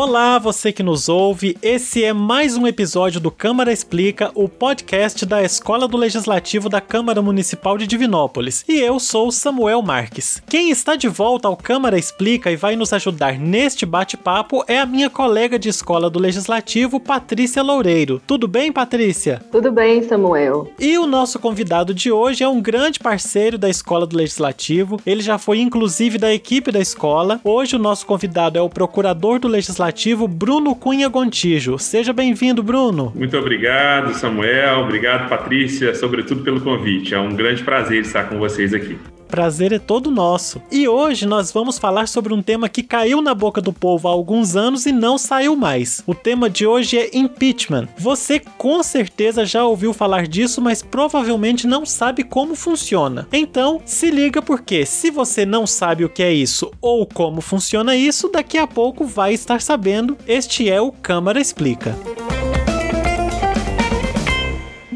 Olá, você que nos ouve. Esse é mais um episódio do Câmara Explica, o podcast da Escola do Legislativo da Câmara Municipal de Divinópolis. E eu sou Samuel Marques. Quem está de volta ao Câmara Explica e vai nos ajudar neste bate-papo é a minha colega de escola do Legislativo, Patrícia Loureiro. Tudo bem, Patrícia? Tudo bem, Samuel. E o nosso convidado de hoje é um grande parceiro da Escola do Legislativo. Ele já foi inclusive da equipe da escola. Hoje o nosso convidado é o procurador do Legislativo Legislativo, Bruno Cunha Gontijo. Seja bem-vindo, Bruno. Muito obrigado, Samuel. Obrigado, Patrícia, sobretudo pelo convite. É um grande prazer estar com vocês aqui. Prazer é todo nosso. E hoje nós vamos falar sobre um tema que caiu na boca do povo há alguns anos e não saiu mais. O tema de hoje é impeachment. Você com certeza já ouviu falar disso, mas provavelmente não sabe como funciona. Então, se liga porque se você não sabe o que é isso ou como funciona isso, daqui a pouco vai estar sabendo. Este é o Câmara Explica.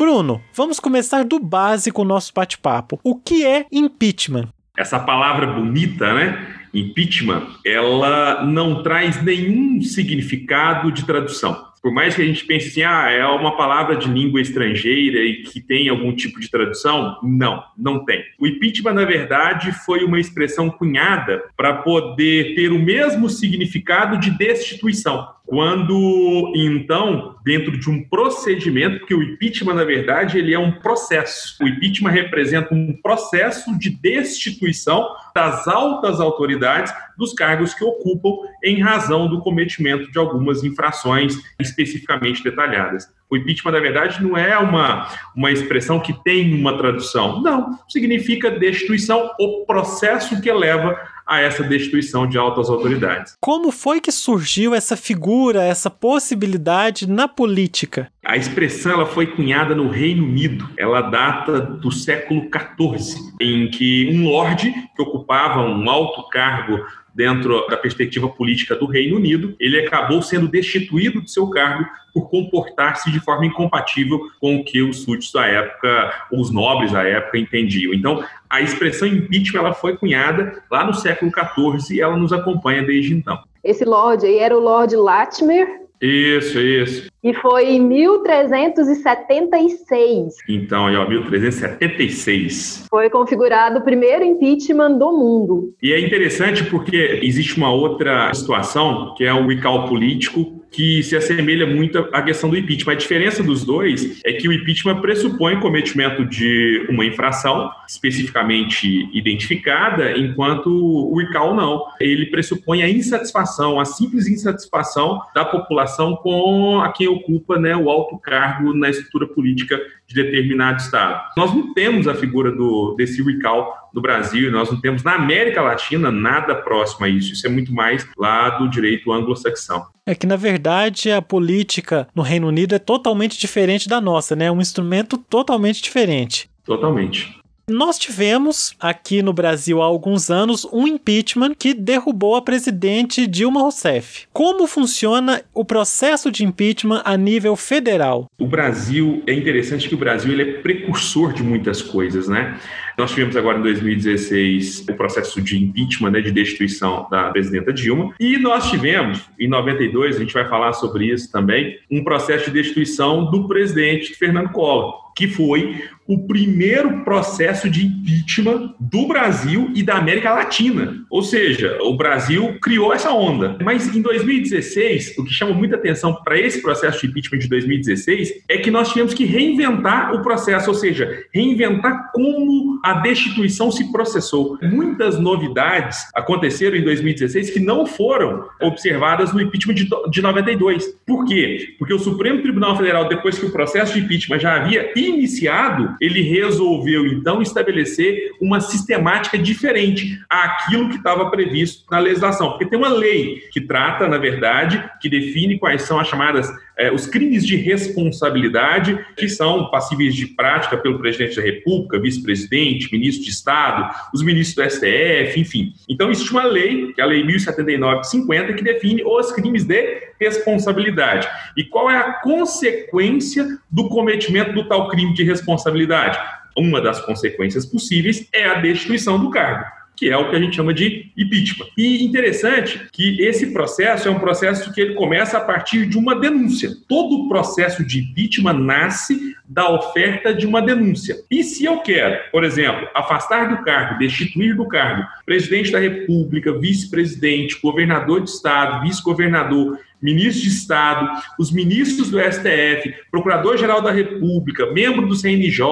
Bruno, vamos começar do básico o nosso bate-papo. O que é impeachment? Essa palavra bonita, né? Impeachment, ela não traz nenhum significado de tradução. Por mais que a gente pense assim, ah, é uma palavra de língua estrangeira e que tem algum tipo de tradução, não, não tem. O impeachment, na verdade, foi uma expressão cunhada para poder ter o mesmo significado de destituição. Quando, então, dentro de um procedimento, porque o impeachment, na verdade, ele é um processo. O impeachment representa um processo de destituição das altas autoridades dos cargos que ocupam em razão do cometimento de algumas infrações especificamente detalhadas. O impeachment, na verdade, não é uma, uma expressão que tem uma tradução. Não, significa destituição, o processo que leva a essa destituição de altas autoridades. Como foi que surgiu essa figura, essa possibilidade na política? A expressão ela foi cunhada no Reino Unido. Ela data do século XIV, em que um lorde que ocupava um alto cargo dentro da perspectiva política do Reino Unido, ele acabou sendo destituído de seu cargo por comportar-se de forma incompatível com o que os súditos da época, os nobres da época entendiam. Então, a expressão impeachment ela foi cunhada lá no século XIV e ela nos acompanha desde então. Esse Lorde aí era o Lord Latimer, isso, isso. E foi em 1376. Então, aí, ó, 1376. Foi configurado o primeiro impeachment do mundo. E é interessante porque existe uma outra situação, que é o recall político, que se assemelha muito à questão do impeachment. A diferença dos dois é que o impeachment pressupõe o cometimento de uma infração especificamente identificada, enquanto o recall não. Ele pressupõe a insatisfação, a simples insatisfação da população com a quem ocupa né, o alto cargo na estrutura política de determinado estado. Nós não temos a figura do, desse recall no Brasil, nós não temos na América Latina nada próximo a isso. Isso é muito mais lá do direito anglo-saxão. É que, na verdade, a política no Reino Unido é totalmente diferente da nossa, né? É um instrumento totalmente diferente. Totalmente. Nós tivemos aqui no Brasil há alguns anos um impeachment que derrubou a presidente Dilma Rousseff. Como funciona o processo de impeachment a nível federal? O Brasil é interessante que o Brasil ele é precursor de muitas coisas, né? Nós tivemos agora em 2016 o processo de impeachment, né, de destituição da presidenta Dilma, e nós tivemos em 92, a gente vai falar sobre isso também, um processo de destituição do presidente Fernando Collor que foi o primeiro processo de impeachment do Brasil e da América Latina. Ou seja, o Brasil criou essa onda. Mas em 2016, o que chama muita atenção para esse processo de impeachment de 2016 é que nós tivemos que reinventar o processo, ou seja, reinventar como a destituição se processou. Muitas novidades aconteceram em 2016 que não foram observadas no impeachment de 92. Por quê? Porque o Supremo Tribunal Federal, depois que o processo de impeachment já havia iniciado, ele resolveu então estabelecer uma sistemática diferente àquilo que estava previsto na legislação, porque tem uma lei que trata, na verdade, que define quais são as chamadas é, os crimes de responsabilidade que são passíveis de prática pelo presidente da República, vice-presidente, ministro de Estado, os ministros do STF, enfim. Então, existe uma lei, que é a Lei 1079-50, que define os crimes de responsabilidade. E qual é a consequência do cometimento do tal crime de responsabilidade? Uma das consequências possíveis é a destituição do cargo que é o que a gente chama de impeachment. E interessante que esse processo é um processo que ele começa a partir de uma denúncia. Todo o processo de impeachment nasce da oferta de uma denúncia. E se eu quero, por exemplo, afastar do cargo, destituir do cargo presidente da República, vice-presidente, governador de estado, vice-governador, ministro de Estado, os ministros do STF, Procurador-Geral da República, membro do CNJ,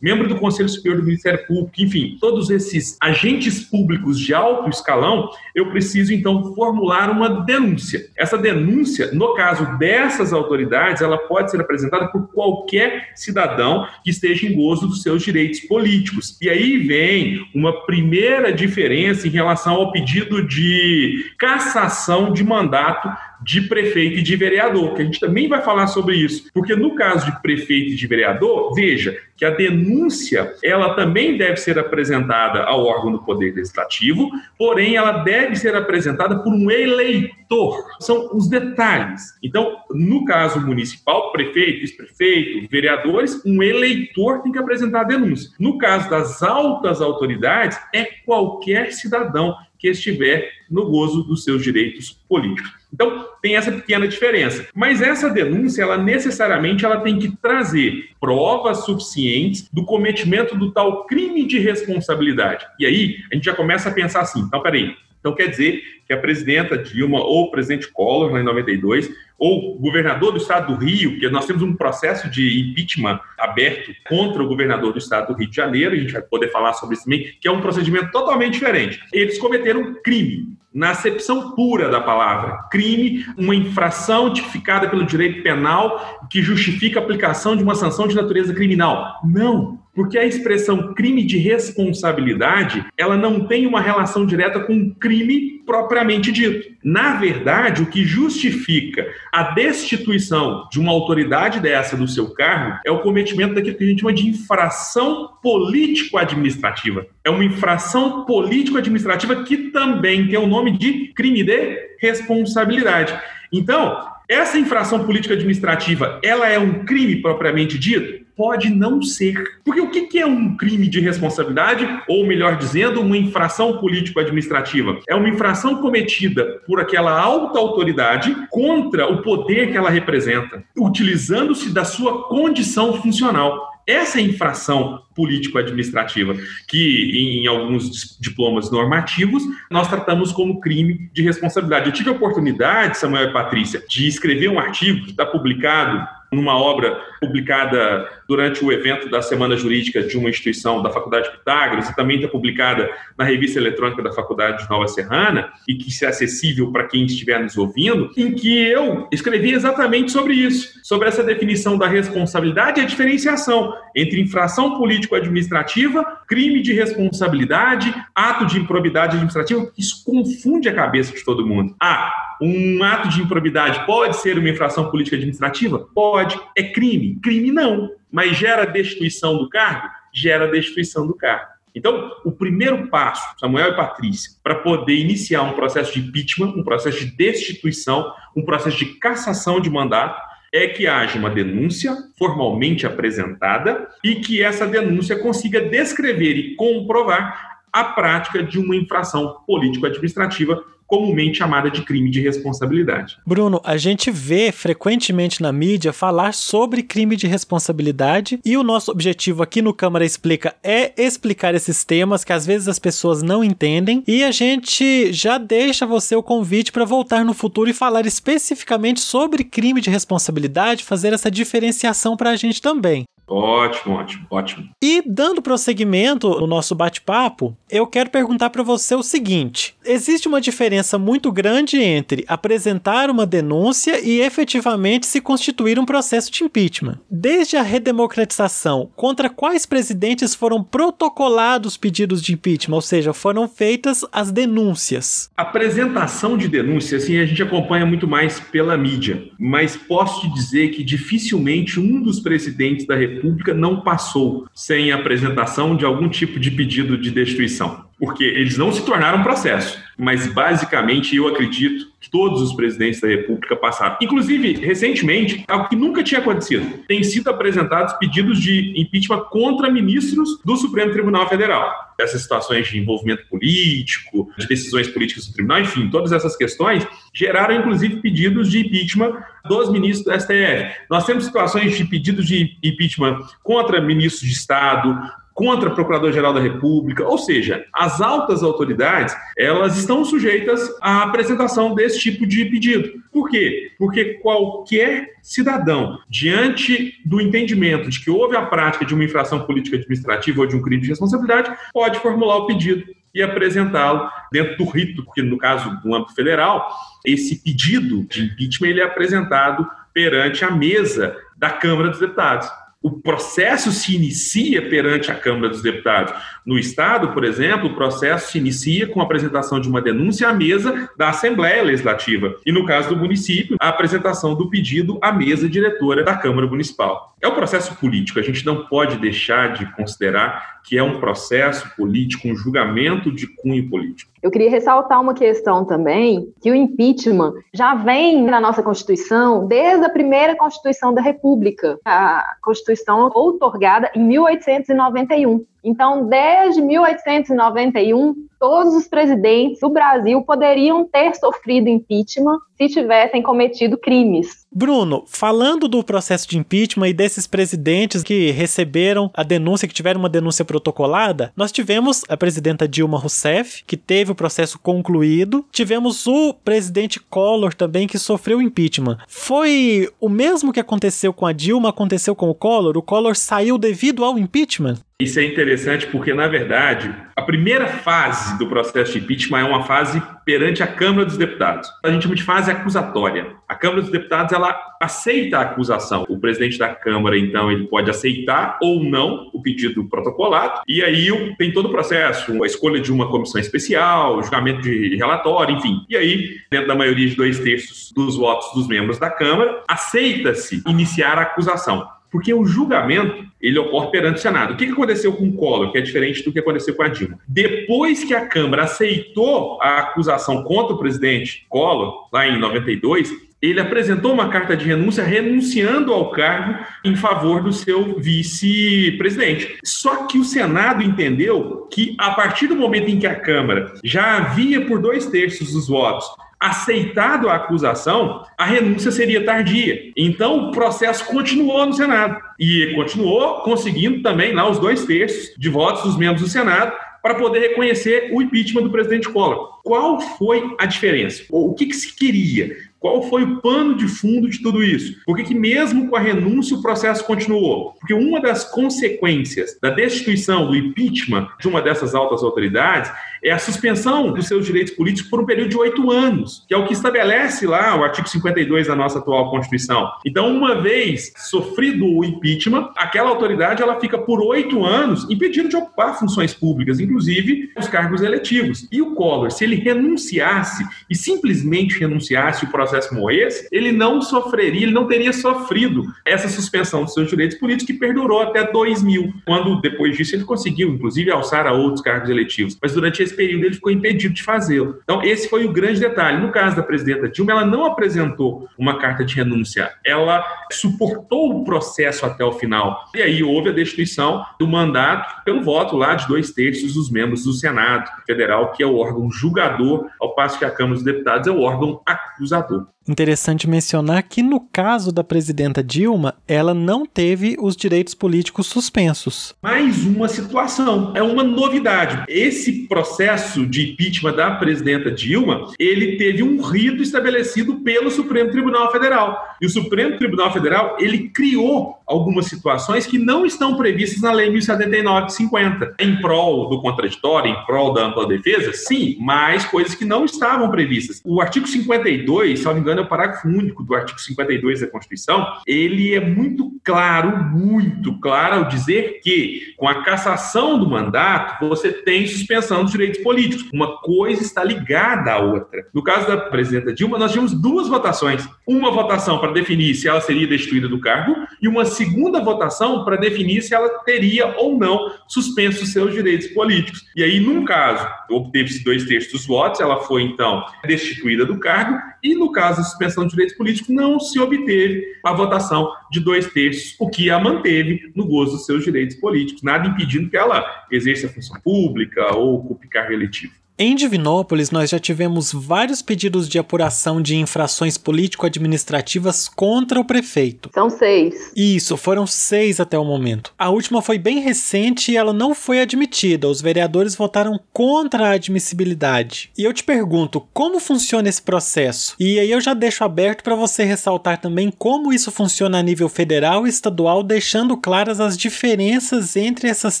membro do Conselho Superior do Ministério Público, enfim, todos esses agentes públicos de alto escalão, eu preciso então formular uma denúncia. Essa denúncia, no caso dessas autoridades, ela pode ser apresentada por qualquer cidadão que esteja em gozo dos seus direitos políticos. E aí vem uma primeira diferença em relação ao pedido de cassação de mandato de prefeito e de vereador, que a gente também vai falar sobre isso. Porque no caso de prefeito e de vereador, veja que a denúncia, ela também deve ser apresentada ao órgão do Poder Legislativo, porém ela deve ser apresentada por um eleitor. São os detalhes. Então, no caso municipal, prefeito, vice-prefeito, vereadores, um eleitor tem que apresentar a denúncia. No caso das altas autoridades, é qualquer cidadão que estiver no gozo dos seus direitos políticos. Então, tem essa pequena diferença. Mas essa denúncia, ela necessariamente ela tem que trazer provas suficientes do cometimento do tal crime de responsabilidade. E aí, a gente já começa a pensar assim, então, peraí, então quer dizer que a presidenta Dilma ou o presidente Collor, lá em 92, ou o governador do estado do Rio, porque nós temos um processo de impeachment aberto contra o governador do estado do Rio de Janeiro, a gente vai poder falar sobre isso também, que é um procedimento totalmente diferente. Eles cometeram crime na acepção pura da palavra. Crime, uma infração tipificada pelo direito penal que justifica a aplicação de uma sanção de natureza criminal. Não, porque a expressão crime de responsabilidade, ela não tem uma relação direta com crime propriamente dito. Na verdade, o que justifica a destituição de uma autoridade dessa do seu cargo é o cometimento daquilo que a gente chama de infração político-administrativa. É uma infração político-administrativa que também tem o nome de crime de responsabilidade. Então, essa infração política administrativa, ela é um crime propriamente dito? Pode não ser. Porque o que é um crime de responsabilidade, ou melhor dizendo, uma infração político-administrativa? É uma infração cometida por aquela alta autoridade contra o poder que ela representa, utilizando-se da sua condição funcional essa infração político-administrativa, que em alguns diplomas normativos nós tratamos como crime de responsabilidade. Eu tive a oportunidade, Samuel e Patrícia, de escrever um artigo que está publicado numa obra publicada durante o evento da Semana Jurídica de uma instituição da Faculdade Pitágoras, e também está publicada na revista eletrônica da Faculdade de Nova Serrana, e que é acessível para quem estiver nos ouvindo, em que eu escrevi exatamente sobre isso, sobre essa definição da responsabilidade e a diferenciação entre infração político-administrativa, crime de responsabilidade, ato de improbidade administrativa. Isso confunde a cabeça de todo mundo. Ah, um ato de improbidade pode ser uma infração política administrativa? Pode. É crime? Crime não. Mas gera destituição do cargo? Gera destituição do cargo. Então, o primeiro passo, Samuel e Patrícia, para poder iniciar um processo de impeachment, um processo de destituição, um processo de cassação de mandato, é que haja uma denúncia formalmente apresentada e que essa denúncia consiga descrever e comprovar a prática de uma infração político-administrativa comumente chamada de crime de responsabilidade. Bruno, a gente vê frequentemente na mídia falar sobre crime de responsabilidade e o nosso objetivo aqui no Câmara Explica é explicar esses temas que às vezes as pessoas não entendem e a gente já deixa você o convite para voltar no futuro e falar especificamente sobre crime de responsabilidade, fazer essa diferenciação para a gente também. Ótimo, ótimo, ótimo. E dando prosseguimento no nosso bate-papo, eu quero perguntar para você o seguinte: existe uma diferença muito grande entre apresentar uma denúncia e efetivamente se constituir um processo de impeachment. Desde a redemocratização, contra quais presidentes foram protocolados pedidos de impeachment, ou seja, foram feitas as denúncias? A apresentação de denúncia, assim, a gente acompanha muito mais pela mídia, mas posso te dizer que dificilmente um dos presidentes da República República não passou sem apresentação de algum tipo de pedido de destituição, porque eles não se tornaram processo, mas basicamente eu acredito que todos os presidentes da República passaram. Inclusive, recentemente, algo que nunca tinha acontecido, tem sido apresentados pedidos de impeachment contra ministros do Supremo Tribunal Federal. dessas situações de envolvimento político, de decisões políticas do tribunal, enfim, todas essas questões geraram inclusive pedidos de impeachment dos ministros do STF. Nós temos situações de pedidos de impeachment contra ministros de Estado, contra o Procurador-Geral da República, ou seja, as altas autoridades, elas estão sujeitas à apresentação desse tipo de pedido. Por quê? Porque qualquer cidadão, diante do entendimento de que houve a prática de uma infração política administrativa ou de um crime de responsabilidade, pode formular o pedido e apresentá-lo dentro do rito, porque no caso do âmbito federal, esse pedido de impeachment ele é apresentado perante a mesa da Câmara dos Deputados o processo se inicia perante a Câmara dos Deputados. No Estado, por exemplo, o processo se inicia com a apresentação de uma denúncia à mesa da Assembleia Legislativa. E no caso do município, a apresentação do pedido à mesa diretora da Câmara Municipal. É um processo político, a gente não pode deixar de considerar que é um processo político, um julgamento de cunho político. Eu queria ressaltar uma questão também, que o impeachment já vem na nossa Constituição desde a primeira Constituição da República, a Constituição outorgada em 1891. Então, desde 1891, todos os presidentes do Brasil poderiam ter sofrido impeachment se tivessem cometido crimes. Bruno, falando do processo de impeachment e desses presidentes que receberam a denúncia, que tiveram uma denúncia protocolada, nós tivemos a presidenta Dilma Rousseff, que teve o processo concluído, tivemos o presidente Collor também, que sofreu impeachment. Foi o mesmo que aconteceu com a Dilma, aconteceu com o Collor? O Collor saiu devido ao impeachment? Isso é interessante porque, na verdade, a primeira fase do processo de impeachment é uma fase perante a Câmara dos Deputados. A gente chama de fase acusatória. A Câmara dos Deputados ela aceita a acusação. O presidente da Câmara, então, ele pode aceitar ou não o pedido protocolado. E aí tem todo o processo, a escolha de uma comissão especial, julgamento de relatório, enfim. E aí, dentro da maioria de dois terços dos votos dos membros da Câmara, aceita-se iniciar a acusação. Porque o julgamento, ele ocorre perante o Senado. O que aconteceu com o Collor, que é diferente do que aconteceu com a Dilma? Depois que a Câmara aceitou a acusação contra o presidente Collor, lá em 92, ele apresentou uma carta de renúncia renunciando ao cargo em favor do seu vice-presidente. Só que o Senado entendeu que, a partir do momento em que a Câmara já havia, por dois terços dos votos, aceitado a acusação, a renúncia seria tardia. Então, o processo continuou no Senado. E continuou conseguindo também lá os dois terços de votos dos membros do Senado para poder reconhecer o impeachment do presidente Collor. Qual foi a diferença? O que, que se queria? Qual foi o pano de fundo de tudo isso? Por que, que mesmo com a renúncia o processo continuou? Porque uma das consequências da destituição, do impeachment de uma dessas altas autoridades é a suspensão dos seus direitos políticos por um período de oito anos, que é o que estabelece lá o artigo 52 da nossa atual Constituição. Então, uma vez sofrido o impeachment, aquela autoridade ela fica por oito anos impedida de ocupar funções públicas, inclusive os cargos eletivos. E o Collor, se ele renunciasse e simplesmente renunciasse o processo como esse, ele não sofreria, ele não teria sofrido essa suspensão dos seus direitos políticos que perdurou até 2000, quando depois disso ele conseguiu, inclusive, alçar a outros cargos eletivos. Mas durante esse período ele ficou impedido de fazê-lo. Então, esse foi o grande detalhe. No caso da presidenta Dilma, ela não apresentou uma carta de renúncia, ela suportou o processo até o final. E aí houve a destituição do mandato pelo voto lá de dois terços dos membros do Senado Federal, que é o órgão julgador, ao passo que a Câmara dos Deputados é o órgão acusador. to Interessante mencionar que no caso da presidenta Dilma, ela não teve os direitos políticos suspensos. Mais uma situação, é uma novidade. Esse processo de impeachment da presidenta Dilma, ele teve um rito estabelecido pelo Supremo Tribunal Federal. E o Supremo Tribunal Federal, ele criou algumas situações que não estão previstas na Lei 1079-50. Em prol do contraditório, em prol da ampla defesa, sim, mas coisas que não estavam previstas. O artigo 52, se não me engano, é o parágrafo único do artigo 52 da Constituição, ele é muito claro, muito claro ao dizer que, com a cassação do mandato, você tem suspensão dos direitos políticos. Uma coisa está ligada à outra. No caso da presidenta Dilma, nós tivemos duas votações. Uma votação para definir se ela seria destituída do cargo e uma segunda votação para definir se ela teria ou não suspenso seus direitos políticos. E aí, num caso, obteve-se dois terços dos votos, ela foi então destituída do cargo, E no caso da suspensão de direitos políticos, não se obteve a votação de dois terços, o que a manteve no gozo dos seus direitos políticos, nada impedindo que ela exerça a função pública ou ocupe cargo eletivo. Em Divinópolis, nós já tivemos vários pedidos de apuração de infrações político-administrativas contra o prefeito. São seis. Isso, foram seis até o momento. A última foi bem recente e ela não foi admitida. Os vereadores votaram contra a admissibilidade. E eu te pergunto, como funciona esse processo? E aí eu já deixo aberto para você ressaltar também como isso funciona a nível federal e estadual, deixando claras as diferenças entre essas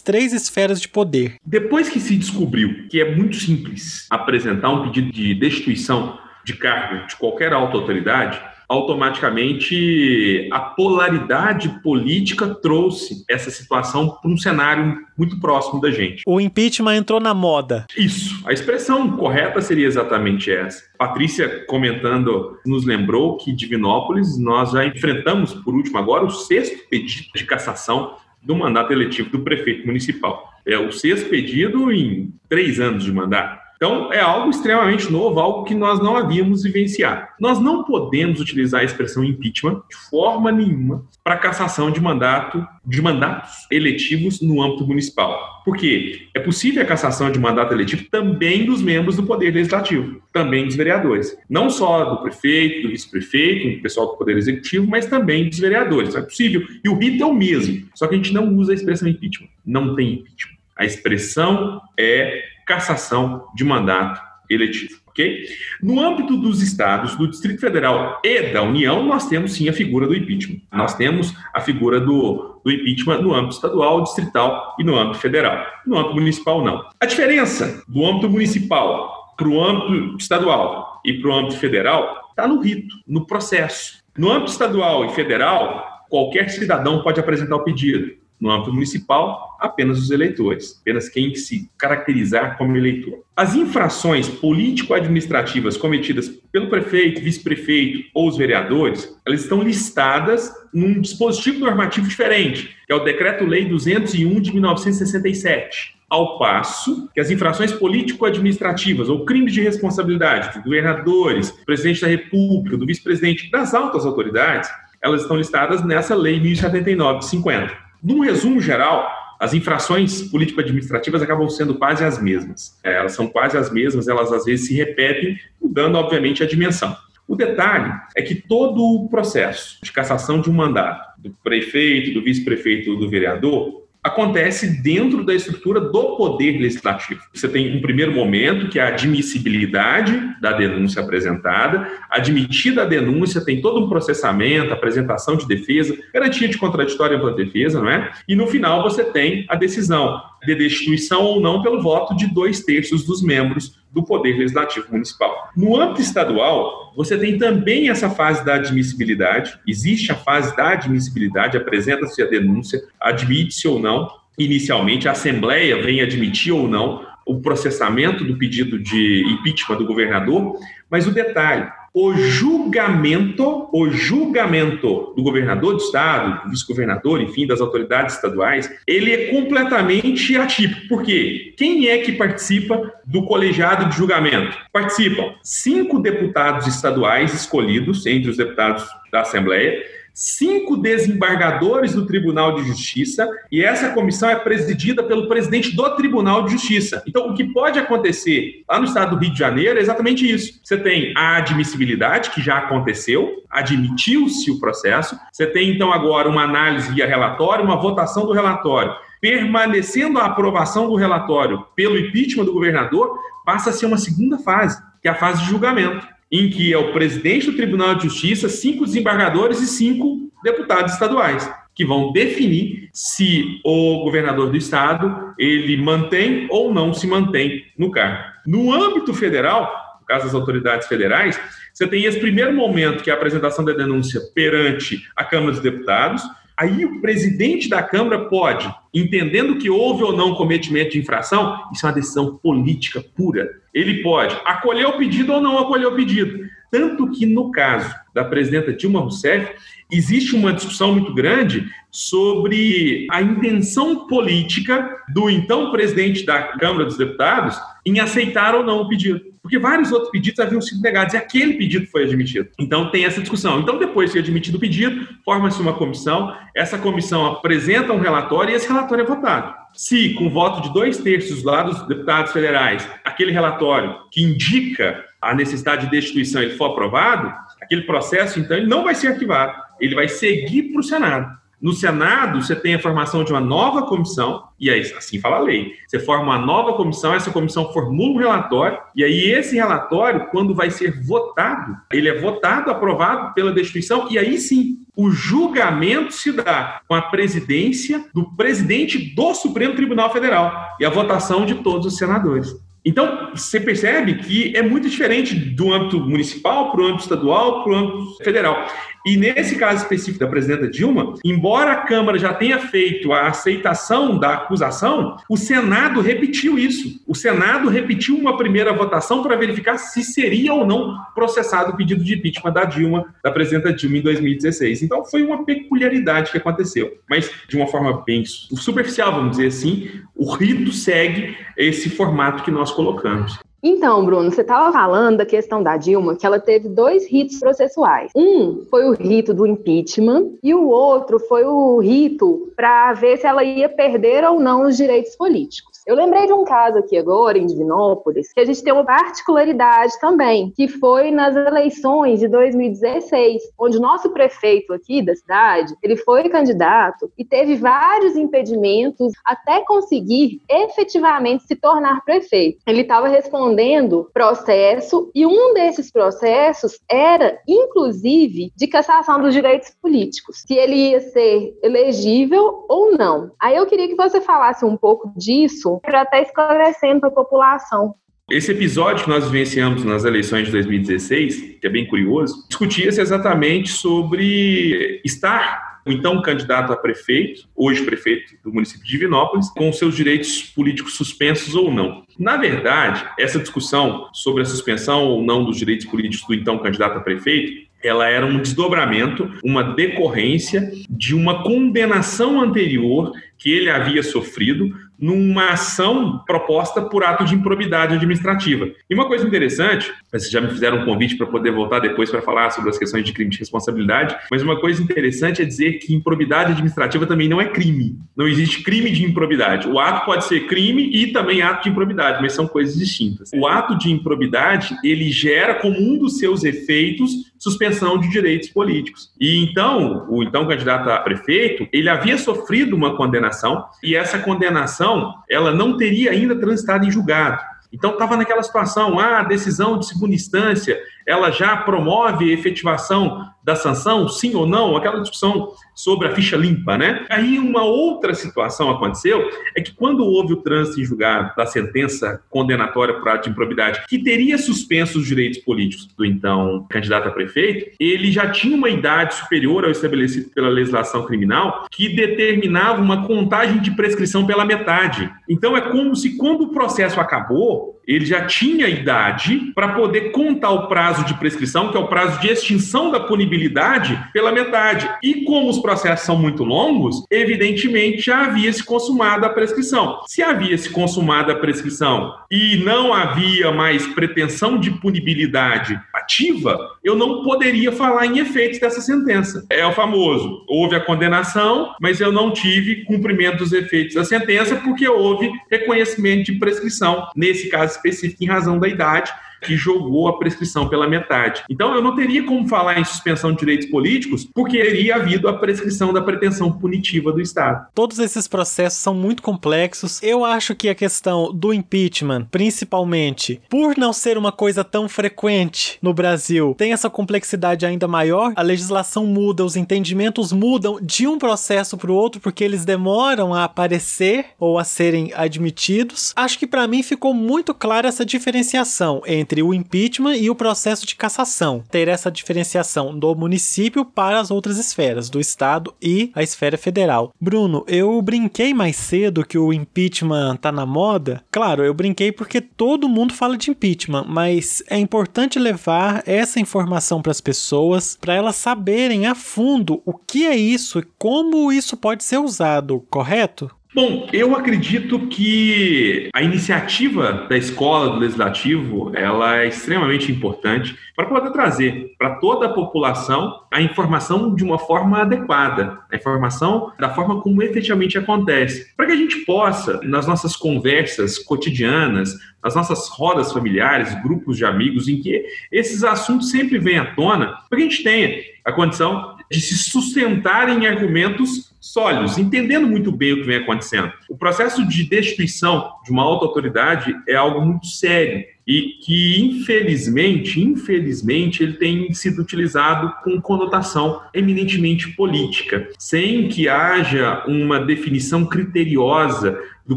três esferas de poder. Depois que se descobriu que é muito simples simples apresentar um pedido de destituição de cargo de qualquer alta autoridade, automaticamente a polaridade política trouxe essa situação para um cenário muito próximo da gente. O impeachment entrou na moda. Isso. A expressão correta seria exatamente essa. Patrícia comentando nos lembrou que Divinópolis nós já enfrentamos por último agora o sexto pedido de cassação do mandato eletivo do prefeito municipal. É o sexto pedido em três anos de mandato. Então, é algo extremamente novo, algo que nós não havíamos vivenciado. Nós não podemos utilizar a expressão impeachment de forma nenhuma para cassação de mandato, de mandatos eletivos no âmbito municipal. Porque é possível a cassação de mandato eletivo também dos membros do Poder Legislativo, também dos vereadores. Não só do prefeito, do vice-prefeito, do pessoal do Poder Executivo, mas também dos vereadores. É possível. E o rito é o mesmo, só que a gente não usa a expressão impeachment. Não tem impeachment. A expressão é cassação de mandato eletivo. ok? No âmbito dos estados, do Distrito Federal e da União, nós temos sim a figura do impeachment. Nós temos a figura do, do impeachment no âmbito estadual, distrital e no âmbito federal. No âmbito municipal, não. A diferença do âmbito municipal para o âmbito estadual e para o âmbito federal está no rito, no processo. No âmbito estadual e federal, qualquer cidadão pode apresentar o pedido. No âmbito municipal, apenas os eleitores, apenas quem se caracterizar como eleitor. As infrações político-administrativas cometidas pelo prefeito, vice-prefeito ou os vereadores, elas estão listadas num dispositivo normativo diferente, que é o Decreto-Lei 201 de 1967 ao passo que as infrações político-administrativas ou crimes de responsabilidade de governadores, presidente da República, do vice-presidente, das altas autoridades, elas estão listadas nessa Lei 1079 de 50. Num resumo geral, as infrações político-administrativas acabam sendo quase as mesmas. É, elas são quase as mesmas, elas às vezes se repetem, mudando, obviamente, a dimensão. O detalhe é que todo o processo de cassação de um mandato do prefeito, do vice-prefeito do vereador acontece dentro da estrutura do poder legislativo. Você tem um primeiro momento, que é a admissibilidade da denúncia apresentada. Admitida a denúncia, tem todo um processamento, apresentação de defesa, garantia de contraditória ampla defesa, não é? E no final você tem a decisão de destituição ou não pelo voto de dois terços dos membros do Poder Legislativo Municipal. No âmbito estadual, você tem também essa fase da admissibilidade, existe a fase da admissibilidade, apresenta-se a denúncia, admite-se ou não. Inicialmente, a Assembleia vem admitir ou não o processamento do pedido de impeachment do governador, mas o detalhe, o julgamento, o julgamento do governador do estado, do vice-governador, enfim, das autoridades estaduais, ele é completamente atípico. Por quê? Quem é que participa do colegiado de julgamento? Participam cinco deputados estaduais escolhidos entre os deputados da Assembleia, cinco desembargadores do Tribunal de Justiça e essa comissão é presidida pelo presidente do Tribunal de Justiça. Então, o que pode acontecer lá no estado do Rio de Janeiro é exatamente isso. Você tem a admissibilidade, que já aconteceu, admitiu-se o processo. Você tem, então, agora uma análise via relatório, uma votação do relatório. Permanecendo a aprovação do relatório pelo impeachment do governador, passa a ser uma segunda fase, que é a fase de julgamento em que é o presidente do Tribunal de Justiça, cinco desembargadores e cinco deputados estaduais, que vão definir se o governador do estado ele mantém ou não se mantém no cargo. No âmbito federal, no caso das autoridades federais, você tem esse primeiro momento, que é a apresentação da denúncia perante a Câmara dos Deputados, Aí o presidente da Câmara pode, entendendo que houve ou não cometimento de infração, isso é uma decisão política pura. Ele pode acolher o pedido ou não acolher o pedido. Tanto que, no caso da presidenta Dilma Rousseff, existe uma discussão muito grande sobre a intenção política do então presidente da Câmara dos Deputados em aceitar ou não o pedido. Porque vários outros pedidos haviam sido negados e aquele pedido foi admitido. Então tem essa discussão. Então, depois de admitido o pedido, forma-se uma comissão, essa comissão apresenta um relatório e esse relatório é votado. Se, com voto de dois terços lá dos deputados federais, aquele relatório que indica a necessidade de destituição ele for aprovado, aquele processo, então, ele não vai ser arquivado, ele vai seguir para o Senado. No Senado, você tem a formação de uma nova comissão, e aí, assim fala a lei. Você forma uma nova comissão, essa comissão formula um relatório, e aí esse relatório, quando vai ser votado, ele é votado, aprovado pela destituição, e aí sim, o julgamento se dá com a presidência do presidente do Supremo Tribunal Federal e a votação de todos os senadores. Então, você percebe que é muito diferente do âmbito municipal para o âmbito estadual para o âmbito federal. E nesse caso específico da presidenta Dilma, embora a Câmara já tenha feito a aceitação da acusação, o Senado repetiu isso. O Senado repetiu uma primeira votação para verificar se seria ou não processado o pedido de impeachment da Dilma, da presidenta Dilma, em 2016. Então foi uma peculiaridade que aconteceu. Mas de uma forma bem superficial, vamos dizer assim, o rito segue esse formato que nós colocamos. Então, Bruno, você estava falando da questão da Dilma, que ela teve dois ritos processuais. Um foi o rito do impeachment e o outro foi o rito para ver se ela ia perder ou não os direitos políticos. Eu lembrei de um caso aqui agora, em Divinópolis, que a gente tem uma particularidade também, que foi nas eleições de 2016, onde o nosso prefeito aqui da cidade, ele foi candidato e teve vários impedimentos até conseguir efetivamente se tornar prefeito. Ele estava respondendo processo e um desses processos era, inclusive, de cassação dos direitos políticos, se ele ia ser elegível ou não. Aí eu queria que você falasse um pouco disso para estar esclarecendo para a população. Esse episódio que nós vivenciamos nas eleições de 2016, que é bem curioso, discutia-se exatamente sobre estar o então candidato a prefeito, hoje prefeito do município de Divinópolis, com seus direitos políticos suspensos ou não. Na verdade, essa discussão sobre a suspensão ou não dos direitos políticos do então candidato a prefeito ela era um desdobramento, uma decorrência de uma condenação anterior que ele havia sofrido numa ação proposta por ato de improbidade administrativa. E uma coisa interessante, vocês já me fizeram um convite para poder voltar depois para falar sobre as questões de crime de responsabilidade, mas uma coisa interessante é dizer que improbidade administrativa também não é crime. Não existe crime de improbidade. O ato pode ser crime e também ato de improbidade, mas são coisas distintas. O ato de improbidade, ele gera como um dos seus efeitos suspensão de direitos políticos. E então, o então candidato a prefeito, ele havia sofrido uma condenação e essa condenação, ela não teria ainda transitado em julgado. Então estava naquela situação, ah, decisão de segunda instância, ela já promove a efetivação da sanção, sim ou não? Aquela discussão sobre a ficha limpa, né? Aí uma outra situação aconteceu, é que quando houve o trânsito em julgado da sentença condenatória por ato de improbidade, que teria suspenso os direitos políticos do então candidato a prefeito, ele já tinha uma idade superior ao estabelecido pela legislação criminal, que determinava uma contagem de prescrição pela metade. Então é como se quando o processo acabou, ele já tinha idade para poder contar o prazo de prescrição, que é o prazo de extinção da punibilidade, pela metade. E como os processos são muito longos, evidentemente já havia se consumado a prescrição. Se havia se consumado a prescrição e não havia mais pretensão de punibilidade ativa, eu não poderia falar em efeitos dessa sentença. É o famoso: houve a condenação, mas eu não tive cumprimento dos efeitos da sentença porque houve reconhecimento de prescrição. Nesse caso específica em razão da idade que jogou a prescrição pela metade. Então, eu não teria como falar em suspensão de direitos políticos, porque teria havido a prescrição da pretensão punitiva do Estado. Todos esses processos são muito complexos. Eu acho que a questão do impeachment, principalmente por não ser uma coisa tão frequente no Brasil, tem essa complexidade ainda maior. A legislação muda, os entendimentos mudam de um processo para o outro porque eles demoram a aparecer ou a serem admitidos. Acho que para mim ficou muito clara essa diferenciação entre entre o impeachment e o processo de cassação. Ter essa diferenciação do município para as outras esferas, do Estado e a esfera federal. Bruno, eu brinquei mais cedo que o impeachment tá na moda. Claro, eu brinquei porque todo mundo fala de impeachment, mas é importante levar essa informação para as pessoas, para elas saberem a fundo o que é isso e como isso pode ser usado, correto? Bom, eu acredito que a iniciativa da escola do legislativo ela é extremamente importante para poder trazer para toda a população a informação de uma forma adequada, a informação da forma como efetivamente acontece, para que a gente possa, nas nossas conversas cotidianas, nas nossas rodas familiares, grupos de amigos, em que esses assuntos sempre vêm à tona, para que a gente tenha a condição de se sustentar em argumentos sólidos, entendendo muito bem o que vem acontecendo. O processo de destituição de uma alta autoridade é algo muito sério e que, infelizmente, infelizmente, ele tem sido utilizado com conotação eminentemente política, sem que haja uma definição criteriosa do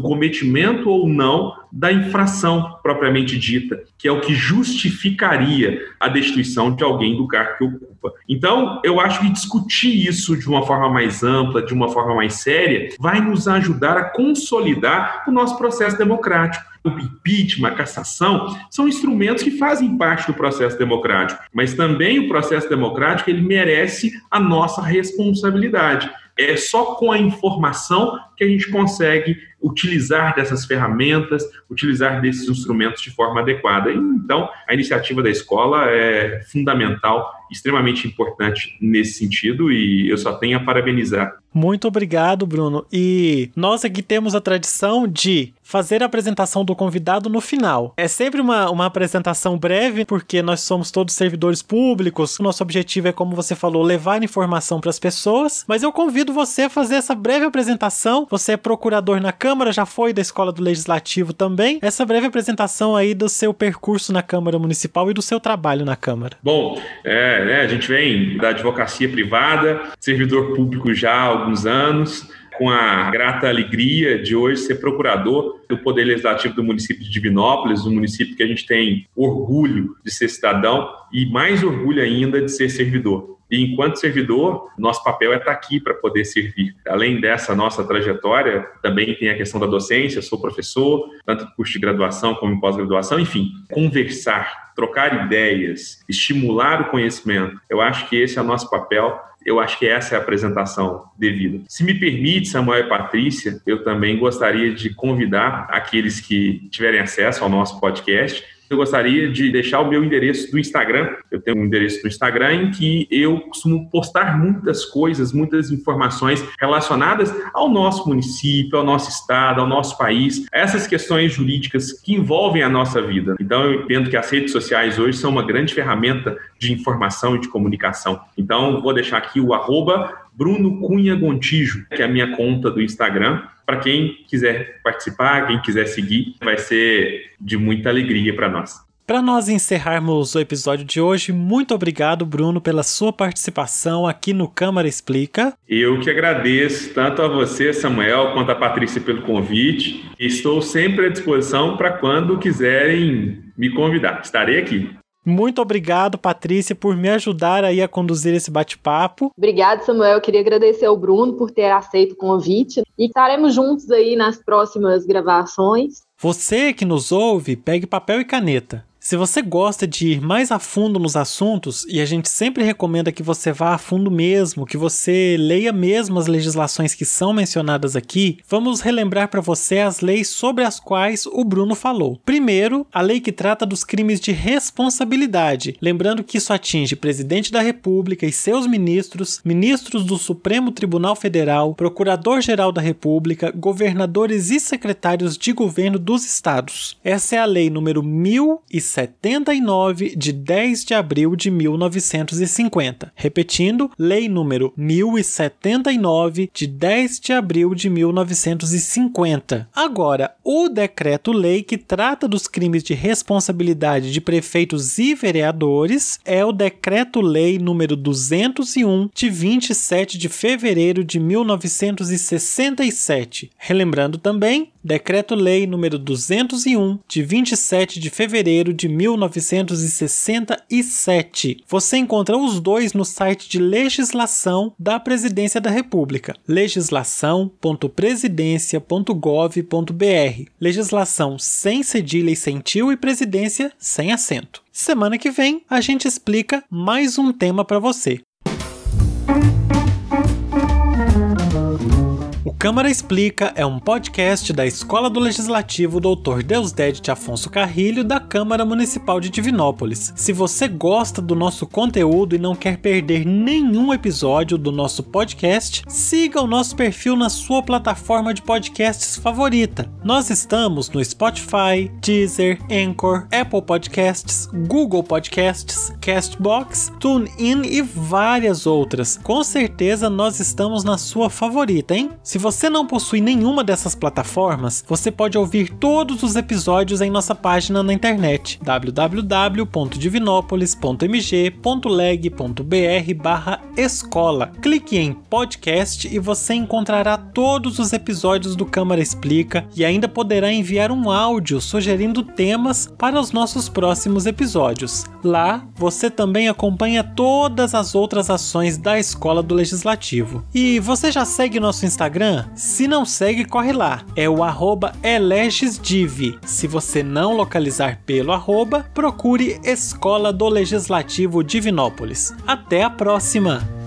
cometimento ou não da infração propriamente dita, que é o que justificaria a destituição de alguém do cargo que ocupa. Então, eu acho que discutir isso de uma forma mais ampla, de uma forma mais séria, vai nos ajudar a consolidar o nosso processo democrático o impeachment, a cassação, são instrumentos que fazem parte do processo democrático, mas também o processo democrático ele merece a nossa responsabilidade. É só com a informação que a gente consegue utilizar dessas ferramentas, utilizar desses instrumentos de forma adequada. Então, a iniciativa da escola é fundamental, extremamente importante nesse sentido e eu só tenho a parabenizar. Muito obrigado, Bruno. E nós aqui temos a tradição de fazer a apresentação do convidado no final. É sempre uma, uma apresentação breve, porque nós somos todos servidores públicos. Nosso objetivo é, como você falou, levar informação para as pessoas. Mas eu convido você a fazer essa breve apresentação. Você é procurador na Câmara, já foi da Escola do Legislativo também. Essa breve apresentação aí do seu percurso na Câmara Municipal e do seu trabalho na Câmara. Bom, é, né, a gente vem da advocacia privada, servidor público já há alguns anos com a grata alegria de hoje ser procurador do Poder Legislativo do município de Divinópolis, um município que a gente tem orgulho de ser cidadão e mais orgulho ainda de ser servidor. E enquanto servidor, nosso papel é estar aqui para poder servir. Além dessa nossa trajetória, também tem a questão da docência, sou professor, tanto curso de graduação como pós-graduação, enfim, conversar, trocar ideias, estimular o conhecimento. Eu acho que esse é o nosso papel eu acho que essa é a apresentação devida. Se me permite, Samuel e Patrícia, eu também gostaria de convidar aqueles que tiverem acesso ao nosso podcast eu gostaria de deixar o meu endereço do Instagram. Eu tenho um endereço do Instagram em que eu costumo postar muitas coisas, muitas informações relacionadas ao nosso município, ao nosso estado, ao nosso país, essas questões jurídicas que envolvem a nossa vida. Então, eu entendo que as redes sociais hoje são uma grande ferramenta de informação e de comunicação. Então, vou deixar aqui o arroba Bruno Cunha Gontijo, que é a minha conta do Instagram. Para quem quiser participar, quem quiser seguir, vai ser de muita alegria para nós. Para nós encerrarmos o episódio de hoje, muito obrigado, Bruno, pela sua participação aqui no Câmara Explica. Eu que agradeço tanto a você, Samuel, quanto a Patrícia pelo convite. Estou sempre à disposição para quando quiserem me convidar. Estarei aqui. Muito obrigado, Patrícia, por me ajudar aí a conduzir esse bate-papo. Obrigado, Samuel. Eu queria agradecer ao Bruno por ter aceito o convite e estaremos juntos aí nas próximas gravações. Você que nos ouve, pegue papel e caneta. Se você gosta de ir mais a fundo nos assuntos, e a gente sempre recomenda que você vá a fundo mesmo, que você leia mesmo as legislações que são mencionadas aqui, vamos relembrar para você as leis sobre as quais o Bruno falou. Primeiro, a lei que trata dos crimes de responsabilidade, lembrando que isso atinge presidente da República e seus ministros, ministros do Supremo Tribunal Federal, procurador-geral da República, governadores e secretários de governo dos estados. Essa é a lei número 1000 e 79 de 10 de abril de 1950. Repetindo, Lei número 1079 de 10 de abril de 1950. Agora, o decreto-lei que trata dos crimes de responsabilidade de prefeitos e vereadores é o decreto-lei número 201 de 27 de fevereiro de 1967. Relembrando também, decreto-lei número 201 de 27 de fevereiro de de 1967. Você encontra os dois no site de legislação da Presidência da República, legislação.presidência.gov.br. Legislação sem cedilha e sem tio e presidência sem acento. Semana que vem a gente explica mais um tema para você. Câmara Explica é um podcast da Escola do Legislativo Dr. Deusdedit Afonso Carrilho da Câmara Municipal de Divinópolis. Se você gosta do nosso conteúdo e não quer perder nenhum episódio do nosso podcast, siga o nosso perfil na sua plataforma de podcasts favorita. Nós estamos no Spotify, Deezer, Anchor, Apple Podcasts, Google Podcasts, Castbox, TuneIn e várias outras. Com certeza nós estamos na sua favorita, hein? Se você você não possui nenhuma dessas plataformas, você pode ouvir todos os episódios em nossa página na internet www.divinopolis.mg.leg.br/escola. Clique em podcast e você encontrará todos os episódios do Câmara Explica e ainda poderá enviar um áudio sugerindo temas para os nossos próximos episódios. Lá, você também acompanha todas as outras ações da Escola do Legislativo. E você já segue nosso Instagram? Se não segue, corre lá. É o arroba elegesdiv. Se você não localizar pelo arroba, procure Escola do Legislativo Divinópolis. Até a próxima!